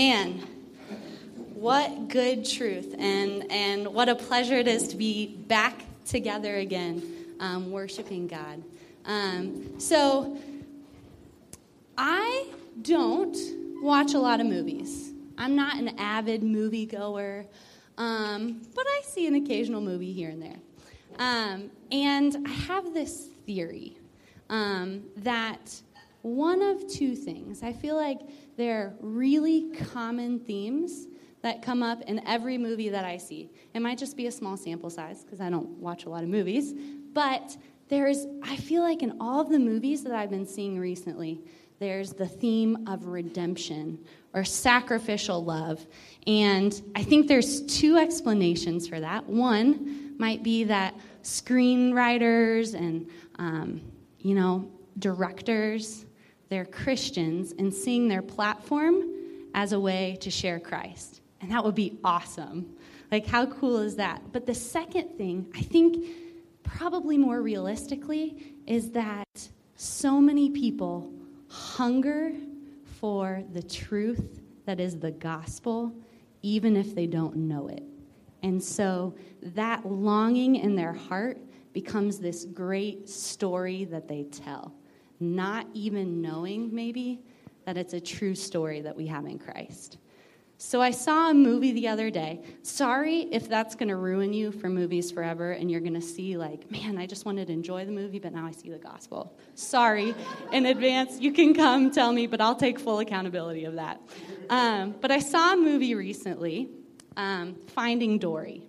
Man, what good truth, and, and what a pleasure it is to be back together again, um, worshiping God. Um, so, I don't watch a lot of movies. I'm not an avid moviegoer, um, but I see an occasional movie here and there. Um, and I have this theory um, that one of two things. I feel like there are really common themes that come up in every movie that I see. It might just be a small sample size because I don't watch a lot of movies, but there's, I feel like in all of the movies that I've been seeing recently, there's the theme of redemption or sacrificial love. And I think there's two explanations for that. One might be that screenwriters and, um, you know, directors, they're Christians and seeing their platform as a way to share Christ. And that would be awesome. Like, how cool is that? But the second thing, I think probably more realistically, is that so many people hunger for the truth that is the gospel, even if they don't know it. And so that longing in their heart becomes this great story that they tell, not even knowing maybe that it's a true story that we have in Christ. So I saw a movie the other day. Sorry if that's going to ruin you for movies forever and you're going to see, like, man, I just wanted to enjoy the movie, but now I see the gospel. Sorry in advance. You can come tell me, but I'll take full accountability of that. Um, but I saw a movie recently, um, Finding Dory.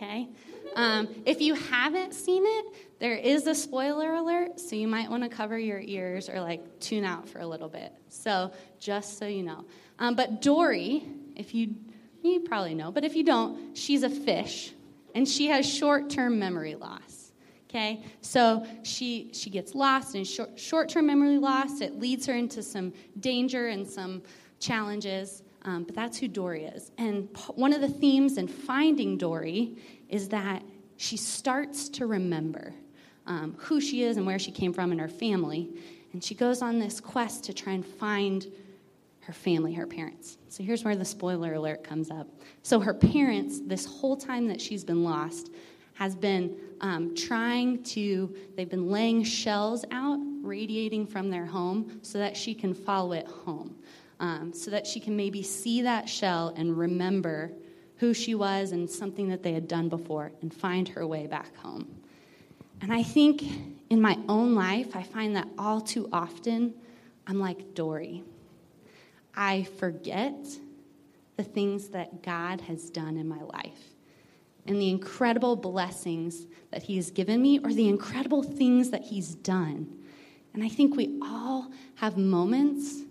Okay? Um, if you haven't seen it, there is a spoiler alert, so you might want to cover your ears or like tune out for a little bit. So, just so you know. Um, but Dory, if you, you probably know, but if you don't, she's a fish and she has short term memory loss. Okay? So she, she gets lost, and short term memory loss, it leads her into some danger and some challenges. Um, but that's who Dory is. And one of the themes in finding Dory is that she starts to remember um, who she is and where she came from and her family. And she goes on this quest to try and find her family, her parents. So here's where the spoiler alert comes up. So her parents, this whole time that she's been lost, has been um, trying to, they've been laying shells out, radiating from their home, so that she can follow it home. Um, so that she can maybe see that shell and remember who she was and something that they had done before and find her way back home. And I think in my own life, I find that all too often, I'm like Dory. I forget the things that God has done in my life and the incredible blessings that He has given me or the incredible things that He's done. And I think we all have moments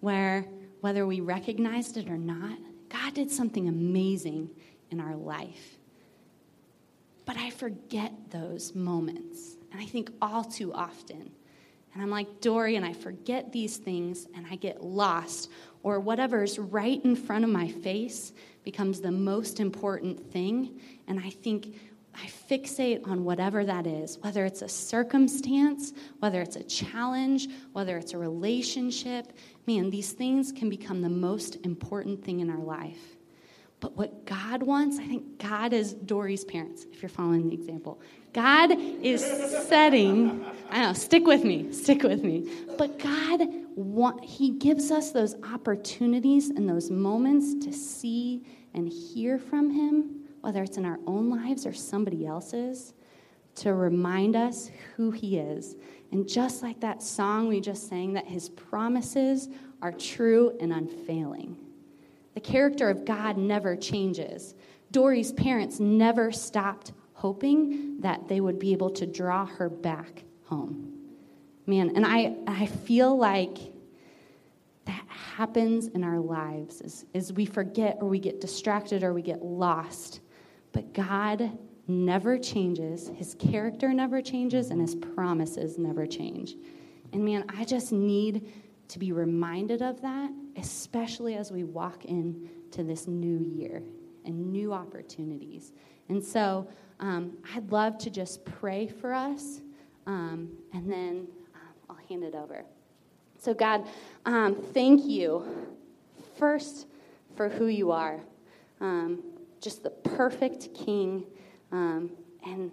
where, whether we recognized it or not, God did something amazing in our life. But I forget those moments. And I think all too often and I'm like Dory, and I forget these things and I get lost, or whatever's right in front of my face becomes the most important thing. And I think I fixate on whatever that is, whether it's a circumstance, whether it's a challenge, whether it's a relationship. Man, these things can become the most important thing in our life. But what God wants, I think God is Dory's parents, if you're following the example. God is setting, I know, stick with me, stick with me. But God, want, He gives us those opportunities and those moments to see and hear from Him, whether it's in our own lives or somebody else's, to remind us who He is. And just like that song we just sang, that His promises are true and unfailing. The character of God never changes. Dory's parents never stopped hoping that they would be able to draw her back home. Man, and I, I feel like that happens in our lives as, as we forget or we get distracted or we get lost. But God never changes, His character never changes, and His promises never change. And man, I just need to be reminded of that, especially as we walk into this new year and new opportunities. And so um, I'd love to just pray for us, um, and then um, I'll hand it over. So, God, um, thank you. first for who you are. Just the perfect king. Um, and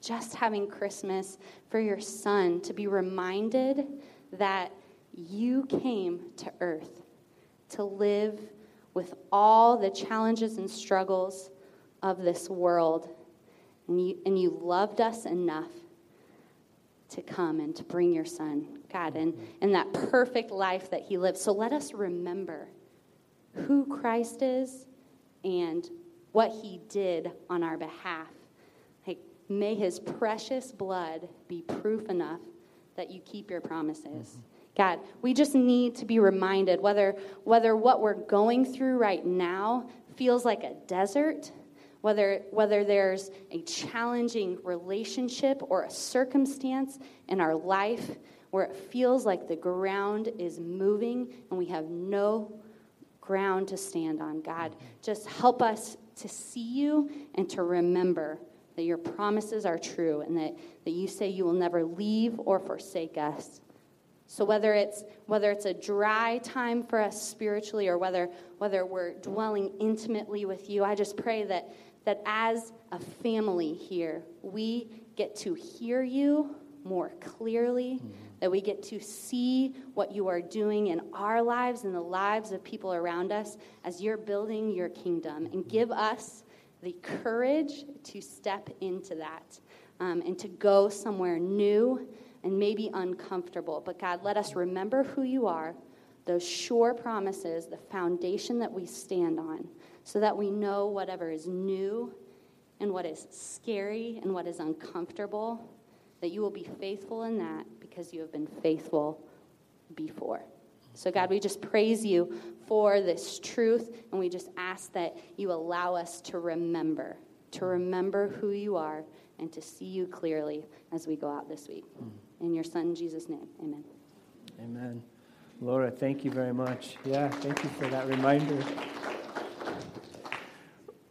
just having Christmas for your son to be reminded that you came to earth to live with all the challenges and struggles of this world. And you, and you loved us enough to come and to bring your son, God, and, and that perfect life that he lived. So let us remember who Christ is and what he did on our behalf. Like, may his precious blood be proof enough that you keep your promises. Mm-hmm. God, we just need to be reminded whether, whether what we're going through right now feels like a desert, whether, whether there's a challenging relationship or a circumstance in our life where it feels like the ground is moving and we have no ground to stand on. God, just help us to see you and to remember that your promises are true and that, that you say you will never leave or forsake us. So whether it's whether it's a dry time for us spiritually or whether whether we're dwelling intimately with you, I just pray that that as a family here, we get to hear you more clearly, mm-hmm. That we get to see what you are doing in our lives and the lives of people around us as you're building your kingdom, and give us the courage to step into that um, and to go somewhere new and maybe uncomfortable. But God, let us remember who you are, those sure promises, the foundation that we stand on, so that we know whatever is new and what is scary and what is uncomfortable, that you will be faithful in that because you have been faithful before. So, God, we just praise you for this truth, and we just ask that you allow us to remember, to remember who you are, and to see you clearly as we go out this week. Hmm. In your Son, Jesus' name, amen. Amen. Laura, thank you very much. Yeah, thank you for that reminder.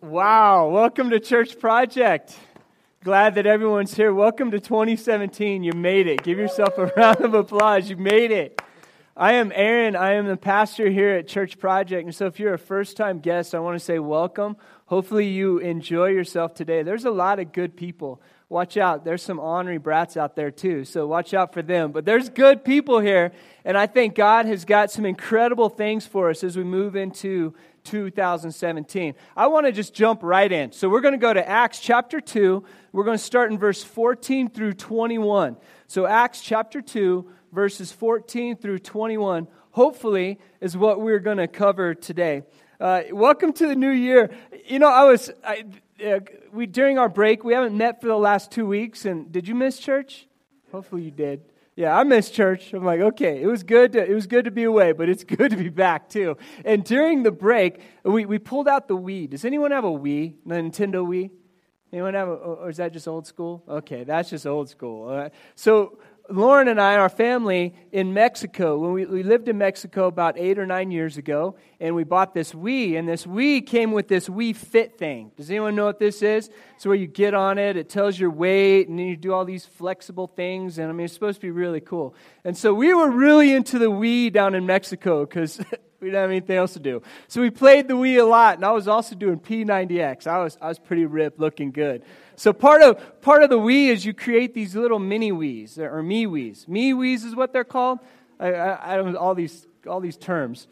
Wow, welcome to Church Project. Glad that everyone's here. Welcome to 2017. You made it. Give yourself a round of applause. You made it. I am Aaron. I am the pastor here at Church Project. And so if you're a first time guest, I want to say welcome. Hopefully you enjoy yourself today. There's a lot of good people. Watch out. There's some ornery brats out there too. So watch out for them. But there's good people here. And I think God has got some incredible things for us as we move into 2017. I want to just jump right in. So we're going to go to Acts chapter 2. We're going to start in verse 14 through 21. So Acts chapter 2, verses 14 through 21, hopefully, is what we're going to cover today. Uh, welcome to the new year. You know, I was, I, uh, we, during our break, we haven't met for the last two weeks, and did you miss church? Hopefully you did. Yeah, I miss church. I'm like, okay, it was good. To, it was good to be away, but it's good to be back too. And during the break, we, we pulled out the Wii. Does anyone have a Wii? Nintendo Wii? Anyone have a, or is that just old school? Okay, that's just old school. Uh, so Lauren and I, our family in Mexico, when we, we lived in Mexico about eight or nine years ago, and we bought this Wii, and this Wii came with this Wii Fit thing. Does anyone know what this is? It's where you get on it, it tells your weight, and then you do all these flexible things, and I mean, it's supposed to be really cool. And so we were really into the Wii down in Mexico because we didn't have anything else to do. So we played the Wii a lot, and I was also doing P90X. I was, I was pretty ripped, looking good. So part of part of the Wii is you create these little mini Wii's or me Wii's. Me Wii's is what they're called. I, I, I don't all these all these terms.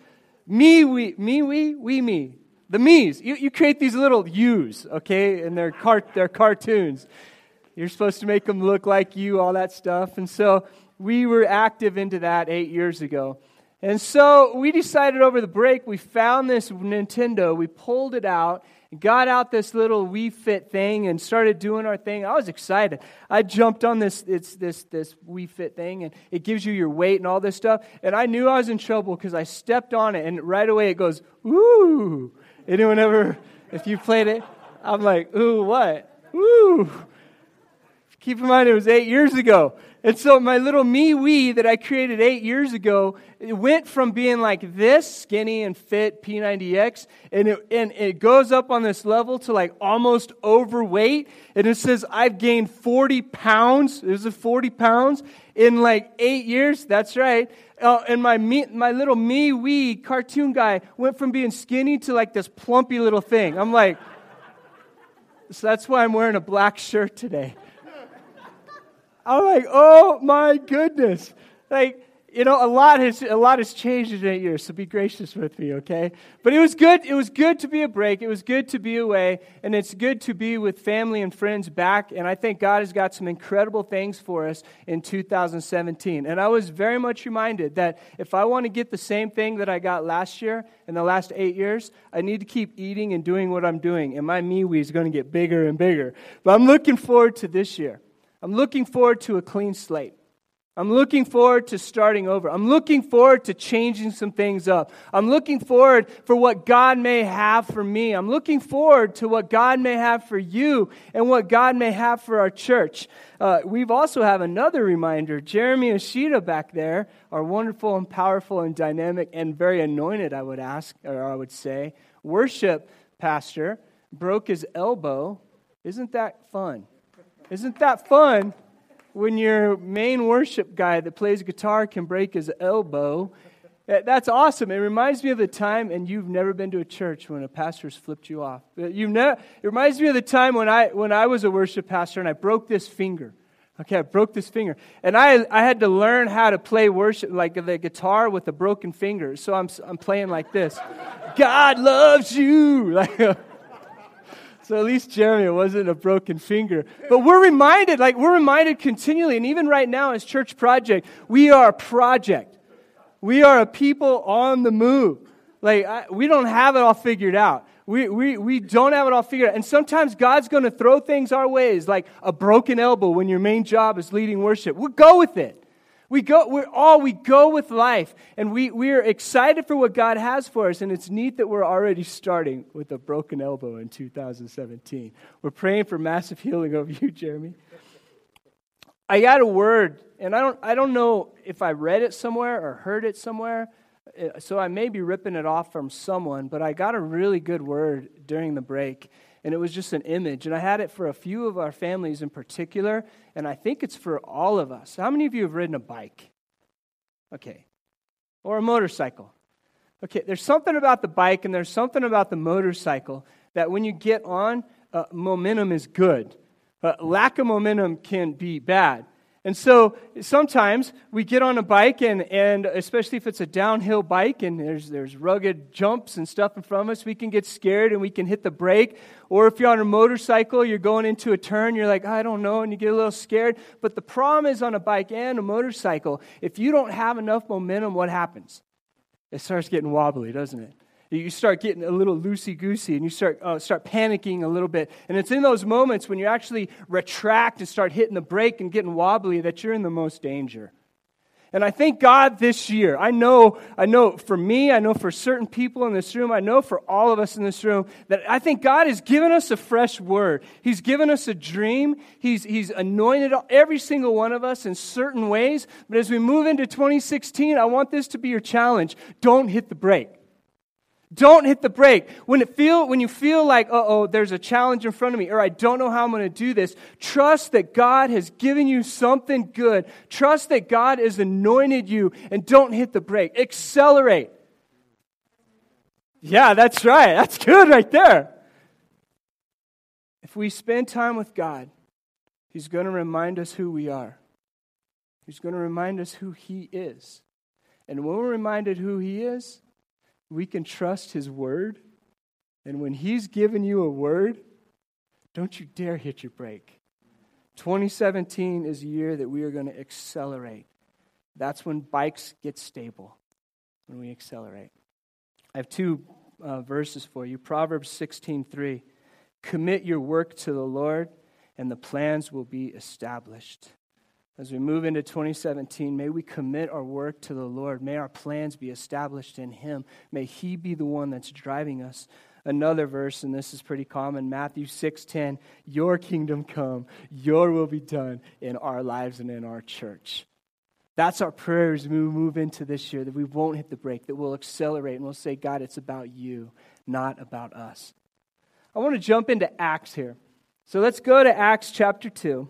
Me we me we we me. The me's. You, you create these little U's, okay, and they're car, they're cartoons. You're supposed to make them look like you, all that stuff. And so we were active into that eight years ago. And so we decided over the break, we found this Nintendo, we pulled it out, got out this little Wii Fit thing and started doing our thing. I was excited. I jumped on this it's this this Wii Fit thing and it gives you your weight and all this stuff. And I knew I was in trouble because I stepped on it and right away it goes, ooh. Anyone ever if you played it? I'm like, ooh, what? Ooh. Keep in mind, it was eight years ago. And so my little me we that I created eight years ago, it went from being like this, skinny and fit, P90X, and it, and it goes up on this level to like almost overweight. And it says, I've gained 40 pounds. It 40 pounds in like eight years? That's right. Uh, and my, me, my little me we cartoon guy went from being skinny to like this plumpy little thing. I'm like, so that's why I'm wearing a black shirt today. I'm like, oh my goodness. Like, you know, a lot has a lot has changed in eight years, so be gracious with me, okay? But it was good. It was good to be a break. It was good to be away, and it's good to be with family and friends back. And I think God has got some incredible things for us in 2017. And I was very much reminded that if I want to get the same thing that I got last year in the last eight years, I need to keep eating and doing what I'm doing, and my MeWe is going to get bigger and bigger. But I'm looking forward to this year. I'm looking forward to a clean slate. I'm looking forward to starting over. I'm looking forward to changing some things up. I'm looking forward for what God may have for me. I'm looking forward to what God may have for you and what God may have for our church. Uh, we've also have another reminder. Jeremy and Ashita back there are wonderful and powerful and dynamic and very anointed, I would ask, or I would say. Worship pastor broke his elbow. Isn't that fun? Isn't that fun when your main worship guy that plays guitar can break his elbow? That's awesome. It reminds me of the time, and you've never been to a church when a pastor's flipped you off. You've never, it reminds me of the time when I, when I was a worship pastor and I broke this finger. Okay, I broke this finger. And I, I had to learn how to play worship, like the guitar with a broken finger. So I'm, I'm playing like this God loves you. Like, so at least Jeremy, wasn't a broken finger. But we're reminded, like we're reminded continually, and even right now as Church Project, we are a project. We are a people on the move. Like I, we don't have it all figured out. We, we, we don't have it all figured out. And sometimes God's going to throw things our ways, like a broken elbow when your main job is leading worship. We'll go with it. We go, we're all, we go with life, and we, we're excited for what God has for us, and it's neat that we're already starting with a broken elbow in 2017. We're praying for massive healing over you, Jeremy. I got a word, and I don't, I don't know if I read it somewhere or heard it somewhere, uh, so I may be ripping it off from someone, but I got a really good word during the break and it was just an image. And I had it for a few of our families in particular, and I think it's for all of us. How many of you have ridden a bike? Okay. Or a motorcycle? Okay, there's something about the bike and there's something about the motorcycle that when you get on, uh, momentum is good. Uh, lack of momentum can be bad. And so sometimes we get on a bike, and, and especially if it's a downhill bike and there's, there's rugged jumps and stuff in front of us, we can get scared and we can hit the brake. Or if you're on a motorcycle, you're going into a turn, you're like, I don't know, and you get a little scared. But the problem is on a bike and a motorcycle, if you don't have enough momentum, what happens? It starts getting wobbly, doesn't it? You start getting a little loosey goosey and you start, uh, start panicking a little bit. And it's in those moments when you actually retract and start hitting the brake and getting wobbly that you're in the most danger. And I thank God this year. I know, I know for me, I know for certain people in this room, I know for all of us in this room, that I think God has given us a fresh word. He's given us a dream. He's, he's anointed every single one of us in certain ways. But as we move into 2016, I want this to be your challenge. Don't hit the brake. Don't hit the brake. When, it feel, when you feel like, oh, there's a challenge in front of me, or I don't know how I'm going to do this, trust that God has given you something good. Trust that God has anointed you, and don't hit the brake. Accelerate. Yeah, that's right. That's good right there. If we spend time with God, He's going to remind us who we are. He's going to remind us who He is. And when we're reminded who He is, we can trust His word. And when He's given you a word, don't you dare hit your brake. 2017 is a year that we are going to accelerate. That's when bikes get stable, when we accelerate. I have two uh, verses for you. Proverbs 16:3. Commit your work to the Lord, and the plans will be established. As we move into 2017, may we commit our work to the Lord. May our plans be established in Him. May He be the one that's driving us. Another verse, and this is pretty common, Matthew 6:10, "Your kingdom come, your will be done in our lives and in our church." That's our prayers as we move into this year, that we won't hit the brake, that we'll accelerate and we'll say, God, it's about you, not about us. I want to jump into Acts here. So let's go to Acts chapter 2.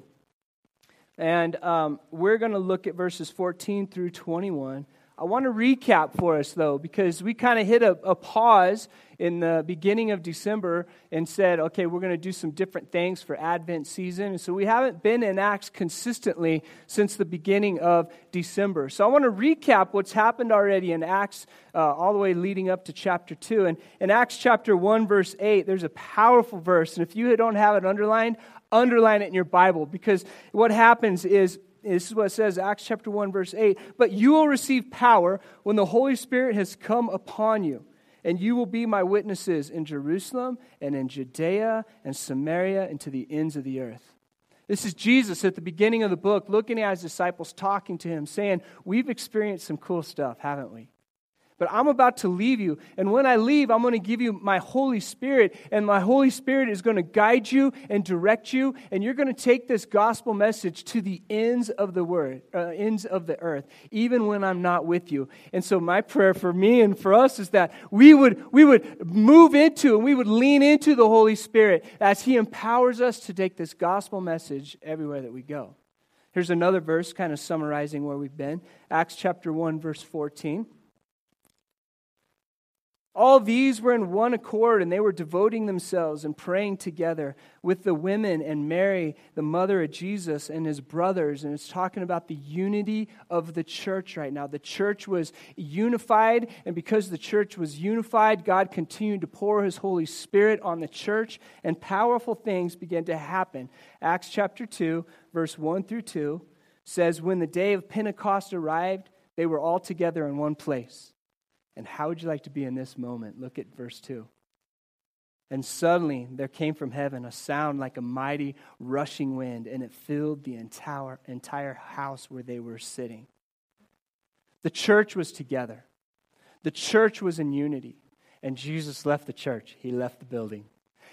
And um, we're going to look at verses 14 through 21. I want to recap for us, though, because we kind of hit a, a, pause in the beginning of December and said, okay, we're going to do some different things for Advent season. And so we haven't been in Acts consistently since the beginning of December. So I want to recap what's happened already in Acts uh, all the way leading up to chapter 2. And in Acts chapter 1, verse 8, there's a powerful verse. And if you don't have it underlined, underline it in your Bible because what happens is this is what it says, Acts chapter 1, verse 8. But you will receive power when the Holy Spirit has come upon you, and you will be my witnesses in Jerusalem and in Judea and Samaria and to the ends of the earth. This is Jesus at the beginning of the book looking at his disciples, talking to him, saying, We've experienced some cool stuff, haven't we? But I'm about to leave you. And when I leave, I'm going to give you my Holy Spirit. And my Holy Spirit is going to guide you and direct you. And you're going to take this gospel message to the ends of the word, uh, ends of the earth, even when I'm not with you. And so my prayer for me and for us is that we would, we would move into and we would lean into the Holy Spirit as He empowers us to take this gospel message everywhere that we go. Here's another verse kind of summarizing where we've been. Acts chapter 1, verse 14. All these were in one accord, and they were devoting themselves and praying together with the women and Mary, the mother of Jesus, and his brothers. And it's talking about the unity of the church right now. The church was unified, and because the church was unified, God continued to pour his Holy Spirit on the church, and powerful things began to happen. Acts chapter 2, verse 1 through 2 says, When the day of Pentecost arrived, they were all together in one place. And how would you like to be in this moment? Look at verse 2. And suddenly there came from heaven a sound like a mighty rushing wind, and it filled the entire, entire house where they were sitting. The church was together, the church was in unity. And Jesus left the church, he left the building.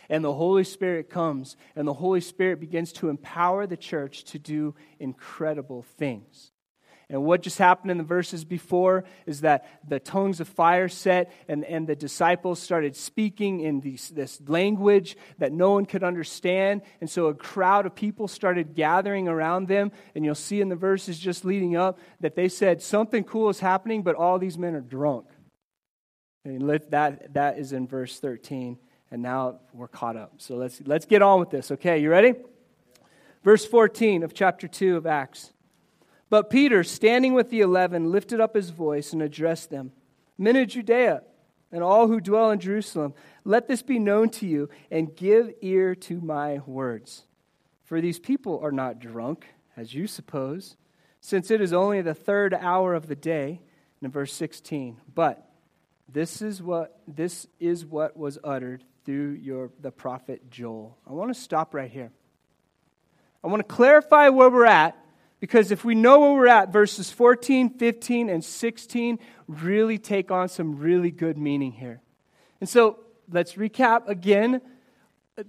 And the Holy Spirit comes, and the Holy Spirit begins to empower the church to do incredible things. And what just happened in the verses before is that the tongues of fire set, and, and the disciples started speaking in these, this language that no one could understand. And so a crowd of people started gathering around them. And you'll see in the verses just leading up that they said, Something cool is happening, but all these men are drunk. And that, that is in verse 13. And now we're caught up. So let's, let's get on with this, okay? You ready? Verse 14 of chapter 2 of Acts. But Peter, standing with the eleven, lifted up his voice and addressed them Men of Judea and all who dwell in Jerusalem, let this be known to you, and give ear to my words. For these people are not drunk, as you suppose, since it is only the third hour of the day. In verse 16, but this is what this is what was uttered through your the prophet Joel. I want to stop right here. I want to clarify where we're at because if we know where we're at, verses 14, 15, and 16 really take on some really good meaning here. And so let's recap again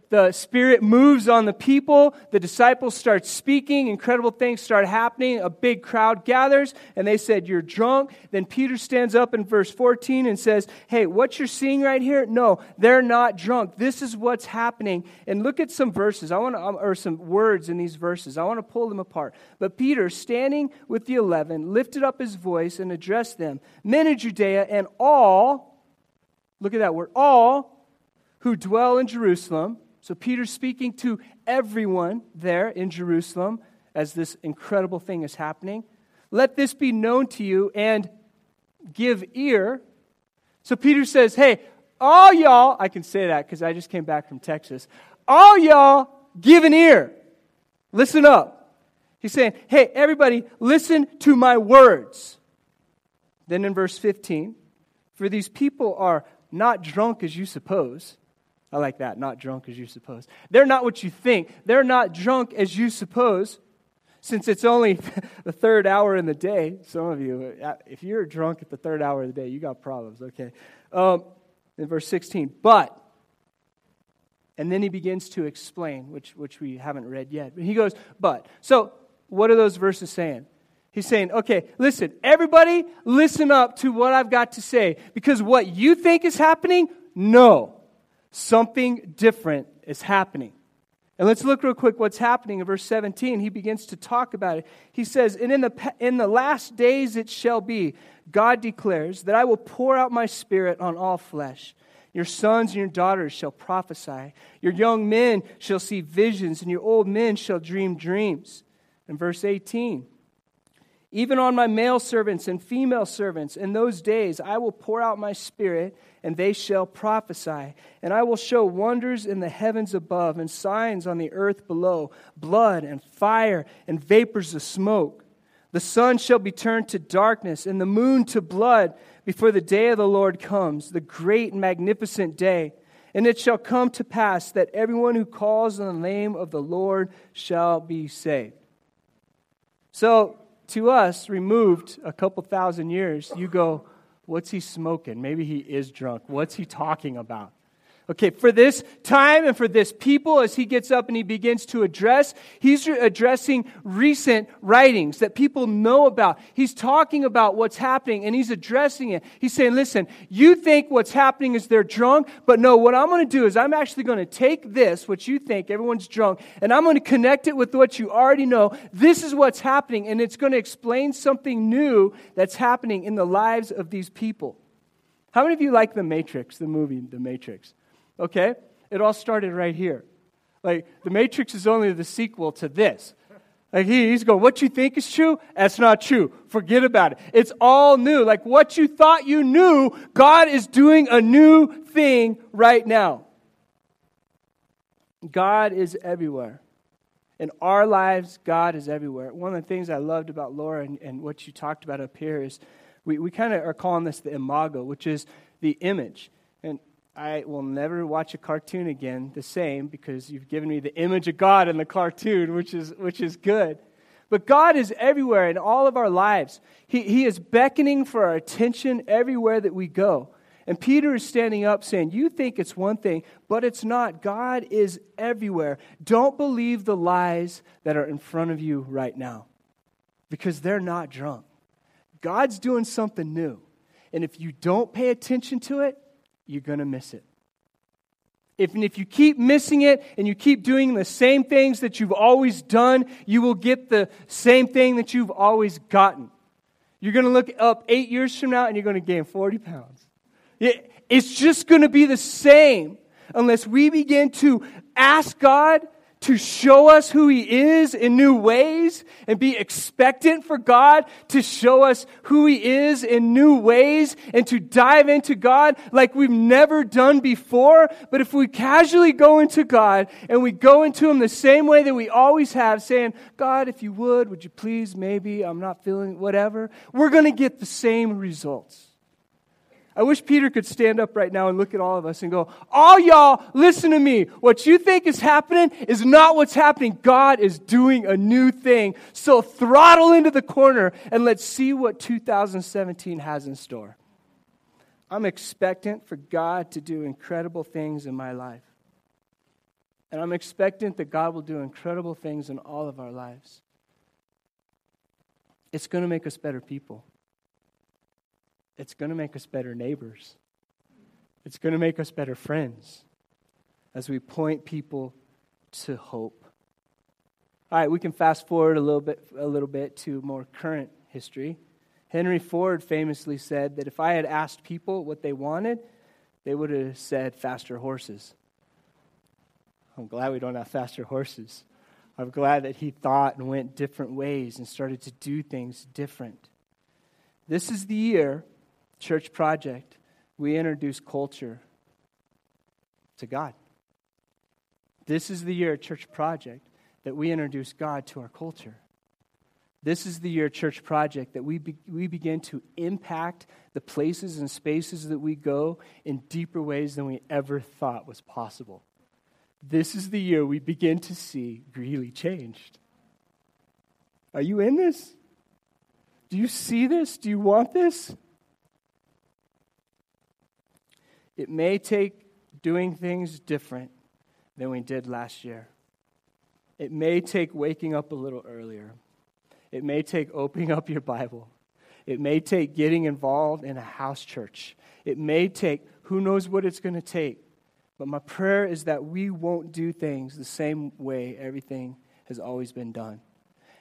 the Spirit moves on the people. The disciples start speaking. Incredible things start happening. A big crowd gathers, and they said, You're drunk. Then Peter stands up in verse 14 and says, Hey, what you're seeing right here? No, they're not drunk. This is what's happening. And look at some verses. I want to, um, or some words in these verses. I want to pull them apart. But Peter, standing with the eleven, lifted up his voice and addressed them Men of Judea and all, look at that word, all who dwell in Jerusalem. So Peter's speaking to everyone there in Jerusalem as this incredible thing is happening. Let this be known to you and give ear. So Peter says, Hey, all y'all, I can say that because I just came back from Texas. All y'all, give an ear. Listen up. He's saying, Hey, everybody, listen to my words. Then in verse 15, for these people are not drunk as you suppose I like that. Not drunk as you suppose. They're not what you think. They're not drunk as you suppose, since it's only the third hour in the day. Some of you, uh, if you're drunk at the third hour of the day, you got problems, okay? Um, in verse 16, but And then he begins to explain, which, which we haven't read yet. But he goes, But. So, what are those verses saying? He's saying, okay, listen, everybody, listen up to what I've got to say. Because what you think is happening, no. Something different is happening. And let's look real quick what's happening in verse 17. He begins to talk about it. He says, And in the, in the last days it shall be, God declares, that I will pour out my spirit on all flesh. Your sons and your daughters shall prophesy. Your young men shall see visions, and your old men shall dream dreams. In verse 18, even on my male servants and female servants, in those days I will pour out my spirit, and they shall prophesy. And I will show wonders in the heavens above, and signs on the earth below blood and fire and vapors of smoke. The sun shall be turned to darkness, and the moon to blood before the day of the Lord comes, the great and magnificent day. And it shall come to pass that everyone who calls on the name of the Lord shall be saved. So, to us, removed a couple thousand years, you go, What's he smoking? Maybe he is drunk. What's he talking about? Okay, for this time and for this people, as he gets up and he begins to address, he's addressing recent writings that people know about. He's talking about what's happening and he's addressing it. He's saying, listen, you think what's happening is they're drunk, but no, what I'm going to do is I'm actually going to take this, what you think everyone's drunk, and I'm going to connect it with what you already know. This is what's happening, and it's going to explain something new that's happening in the lives of these people. How many of you like The Matrix, the movie The Matrix? Okay? It all started right here. Like, The Matrix is only the sequel to this. Like, he, he's going, What you think is true? That's not true. Forget about it. It's all new. Like, what you thought you knew, God is doing a new thing right now. God is everywhere. In our lives, God is everywhere. One of the things I loved about Laura and, and what you talked about up here is we, we kind of are calling this the imago, which is the image. I will never watch a cartoon again the same because you've given me the image of God in the cartoon, which is, which is good. But God is everywhere in all of our lives. He, he is beckoning for our attention everywhere that we go. And Peter is standing up saying, You think it's one thing, but it's not. God is everywhere. Don't believe the lies that are in front of you right now because they're not drunk. God's doing something new. And if you don't pay attention to it, you're going to miss it. If, if you keep missing it and you keep doing the same things that you've always done, you will get the same thing that you've always gotten. You're going to look up eight years from now and you're going to gain 40 pounds. It's just going to be the same unless we begin to ask God to show us who He is in new ways and be expectant for God to show us who He is in new ways and to dive into God like we've never done before. But if we casually go into God and we go into Him the same way that we always have, saying, God, if you would, would you please, maybe, I'm not feeling whatever, we're going to get the same results. I wish Peter could stand up right now and look at all of us and go, All y'all, listen to me. What you think is happening is not what's happening. God is doing a new thing. So throttle into the corner and let's see what 2017 has in store. I'm expectant for God to do incredible things in my life. And I'm expectant that God will do incredible things in all of our lives. It's going to make us better people it's going to make us better neighbors. It's going to make us better friends as we point people to hope. All right, we can fast forward a little bit a little bit to more current history. Henry Ford famously said that if I had asked people what they wanted, they would have said faster horses. I'm glad we don't have faster horses. I'm glad that he thought and went different ways and started to do things different. This is the year church project, we introduce culture to God. This is the year, church project, that we introduce God to our culture. This is the year, church project, that we, be, we begin to impact the places and spaces that we go in deeper ways than we ever thought was possible. This is the year we begin to see Greeley changed. Are you in this? Do you see this? Do you want this? It may take doing things different, than we did last year. It may take waking up a little earlier. It may take opening up your Bible. It may take getting involved in a house church. It may take, who knows what it's going to take. But my prayer is that we won't do things the same way everything has always been done.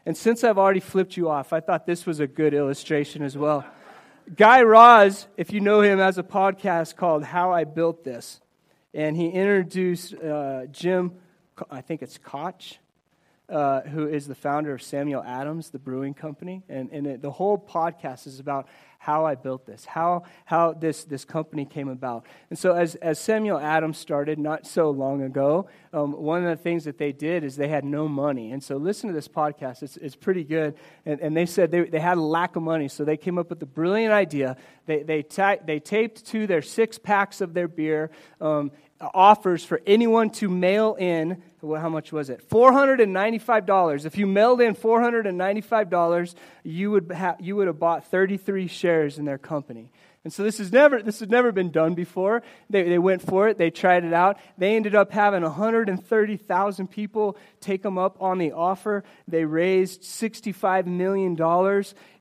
And since I've already flipped you off, I thought this was a good illustration as well. Guy Raz, if you know him, has a podcast called How I Built This. And he introduced uh, Jim, I think it's Koch, uh, who is the founder of Samuel Adams, the brewing company. And, and it, the whole podcast is about how I built this, how, how this, this company came about. And so, as, as Samuel Adams started not so long ago, um, one of the things that they did is they had no money. And so, listen to this podcast, it's, it's pretty good. And, and they said they, they had a lack of money, so they came up with a brilliant idea. They, they, ta- they taped to their six packs of their beer um, offers for anyone to mail in well, how much was it? $495. If you mailed in $495, you would, you would have bought 33 shares in their company. And so this has never, this has never been done before. They, they went for it. They tried it out. They ended up having 130,000 people take them up on the offer. They raised $65 million.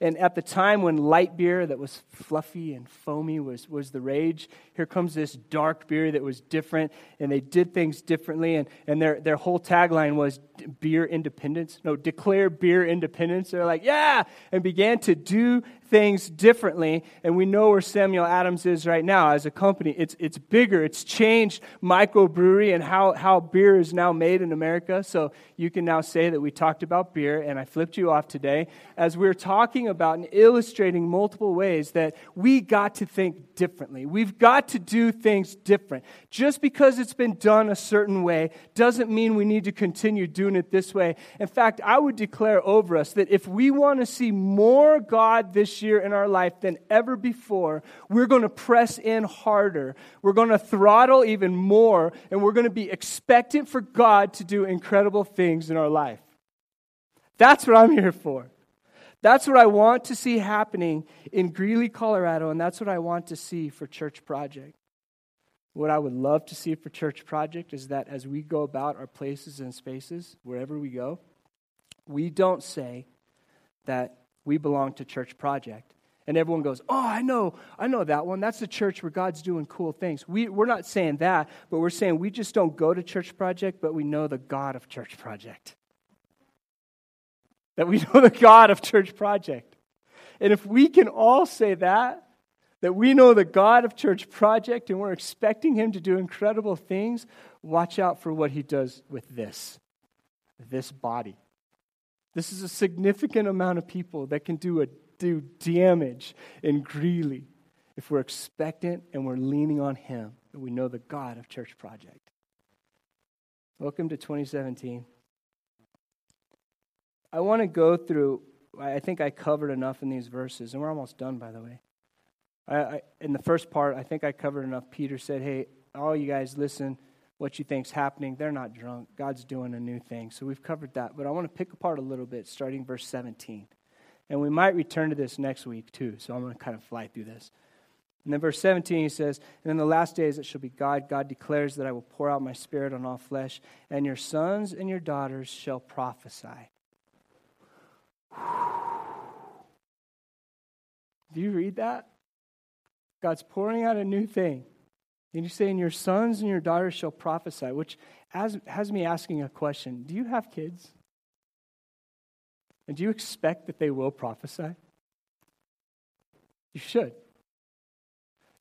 And at the time when light beer that was fluffy and foamy was, was the rage, here comes this dark beer that was different. And they did things differently. And, and their, their whole tagline was beer independence. No, declare beer independence. They're like, yeah, and began to do things differently. And we know where Samuel Adams is right now as a company. It's, it's bigger, it's changed microbrewery and how, how beer is now made in America. So you can now say that we talked about beer, and I flipped you off today as we're talking about and illustrating multiple ways that we got to think differently. We've got to do things different. Just because it's been done a certain way doesn't mean we need to continue doing it this way. In fact, I would declare over us that if we want to see more God this year in our life than ever before, we're going to press in harder. We're going to throttle even more, and we're going to be expectant for God to do incredible things in our life. That's what I'm here for. That's what I want to see happening in Greeley, Colorado, and that's what I want to see for Church Project. What I would love to see for Church Project is that as we go about our places and spaces, wherever we go, we don't say that we belong to Church Project. And everyone goes, Oh, I know, I know that one. That's the church where God's doing cool things. We, we're not saying that, but we're saying we just don't go to Church Project, but we know the God of Church Project. That we know the God of Church Project. And if we can all say that, that we know the God of Church Project and we're expecting Him to do incredible things, watch out for what He does with this, this body. This is a significant amount of people that can do a do damage in Greeley if we're expectant and we're leaning on Him and we know the God of Church Project. Welcome to 2017. I want to go through, I think I covered enough in these verses, and we're almost done, by the way. I, I, in the first part, I think I covered enough. Peter said, Hey, all you guys, listen what you think's happening. They're not drunk. God's doing a new thing. So we've covered that. But I want to pick apart a little bit, starting verse 17. And we might return to this next week too, so I'm going to kind of fly through this. And then verse 17, he says, And in the last days it shall be God. God declares that I will pour out my spirit on all flesh, and your sons and your daughters shall prophesy. Do you read that? God's pouring out a new thing. And he's saying, Your sons and your daughters shall prophesy, which has, has me asking a question Do you have kids? And do you expect that they will prophesy? You should.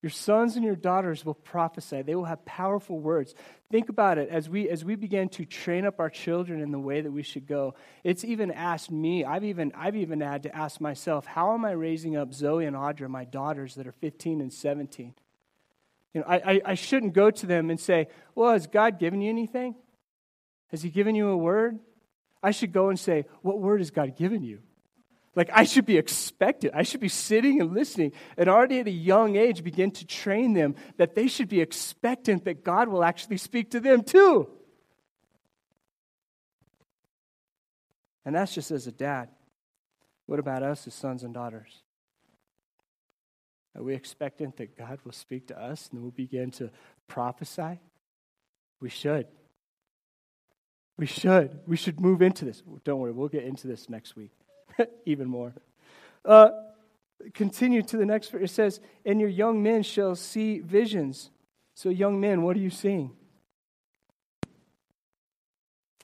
Your sons and your daughters will prophesy. They will have powerful words. Think about it as we as we begin to train up our children in the way that we should go. It's even asked me. I've even I've even had to ask myself, how am I raising up Zoe and Audra, my daughters that are 15 and 17? You know, I, I, I shouldn't go to them and say, Well, has God given you anything? Has He given you a word? I should go and say, What word has God given you? Like, I should be expected. I should be sitting and listening, and already at a young age begin to train them that they should be expectant that God will actually speak to them too. And that's just as a dad. What about us as sons and daughters? Are we expectant that God will speak to us and we'll begin to prophesy? We should. We should. We should move into this. Don't worry, we'll get into this next week, even more. Uh, continue to the next verse. It says, And your young men shall see visions. So, young men, what are you seeing?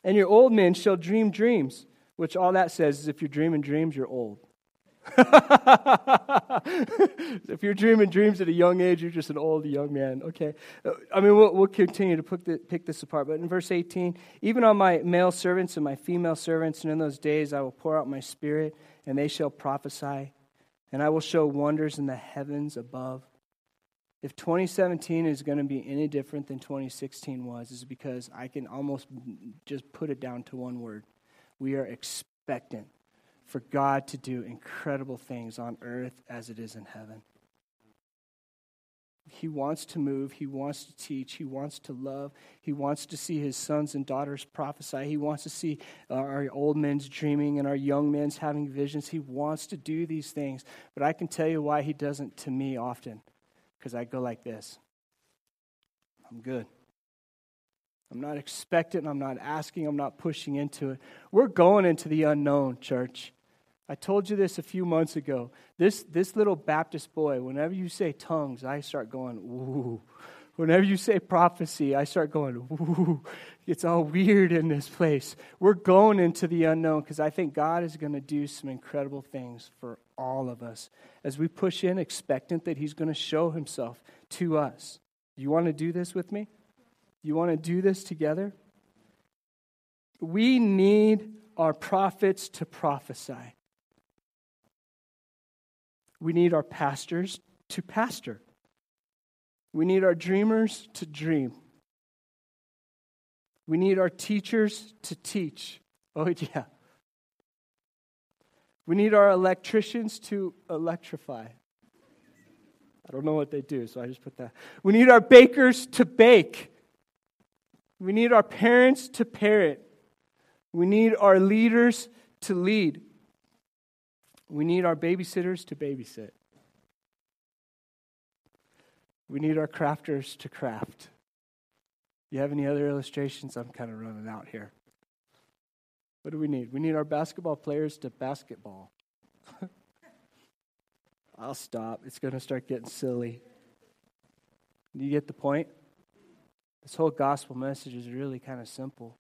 And your old men shall dream dreams, which all that says is if you're dreaming dreams, you're old. if you're dreaming dreams at a young age, you're just an old young man. Okay. I mean, we'll, we'll continue to pick, the, pick this apart. But in verse 18, even on my male servants and my female servants, and in those days I will pour out my spirit, and they shall prophesy, and I will show wonders in the heavens above. If 2017 is going to be any different than 2016 was, is because I can almost just put it down to one word. We are expectant for God to do incredible things on earth as it is in heaven. He wants to move. He wants to teach. He wants to love. He wants to see his sons and daughters prophesy. He wants to see uh, our old men's dreaming and our young men's having visions. He wants to do these things. But I can tell you why he doesn't to me often. Because I go like this I'm good. I'm not expecting, I'm not asking, I'm not pushing into it. We're going into the unknown, church. I told you this a few months ago. This, this little Baptist boy, whenever you say tongues, I start going, ooh. Whenever you say prophecy, I start going, ooh. It's all weird in this place. We're going into the unknown because I think God is going to do some incredible things for all of us as we push in, expectant that He's going to show Himself to us. You want to do this with me? You want to do this together? We need our prophets to prophesy. We need our pastors to pastor. We need our dreamers to dream. We need our teachers to teach. Oh, yeah. We need our electricians to electrify. I don't know what they do, so I just put that. We need our bakers to bake. We need our parents to parent. We need our leaders to lead. We need our babysitters to babysit. We need our crafters to craft. You have any other illustrations? I'm kind of running out here. What do we need? We need our basketball players to basketball. I'll stop. It's going to start getting silly. You get the point? This whole gospel message is really kind of simple.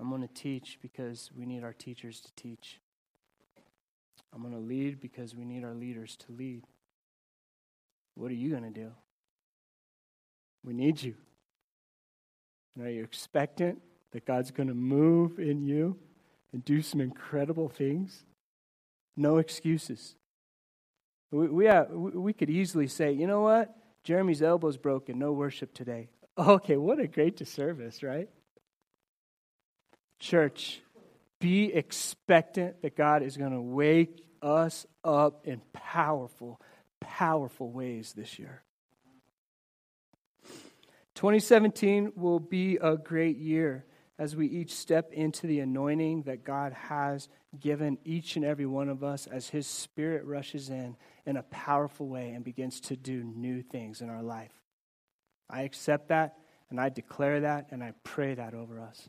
I'm going to teach because we need our teachers to teach. I'm going to lead because we need our leaders to lead. What are you going to do? We need you. Are you expectant that God's going to move in you and do some incredible things? No excuses. We, we, uh, have, we could easily say, you know what? Jeremy's elbow's broken. No worship today. Okay, what a great disservice, right? Church, be expectant that God is going to wake us up in powerful, powerful ways this year. 2017 will be a great year as we each step into the anointing that God has given each and every one of us as His Spirit rushes in in a powerful way and begins to do new things in our life. I accept that and I declare that and I pray that over us.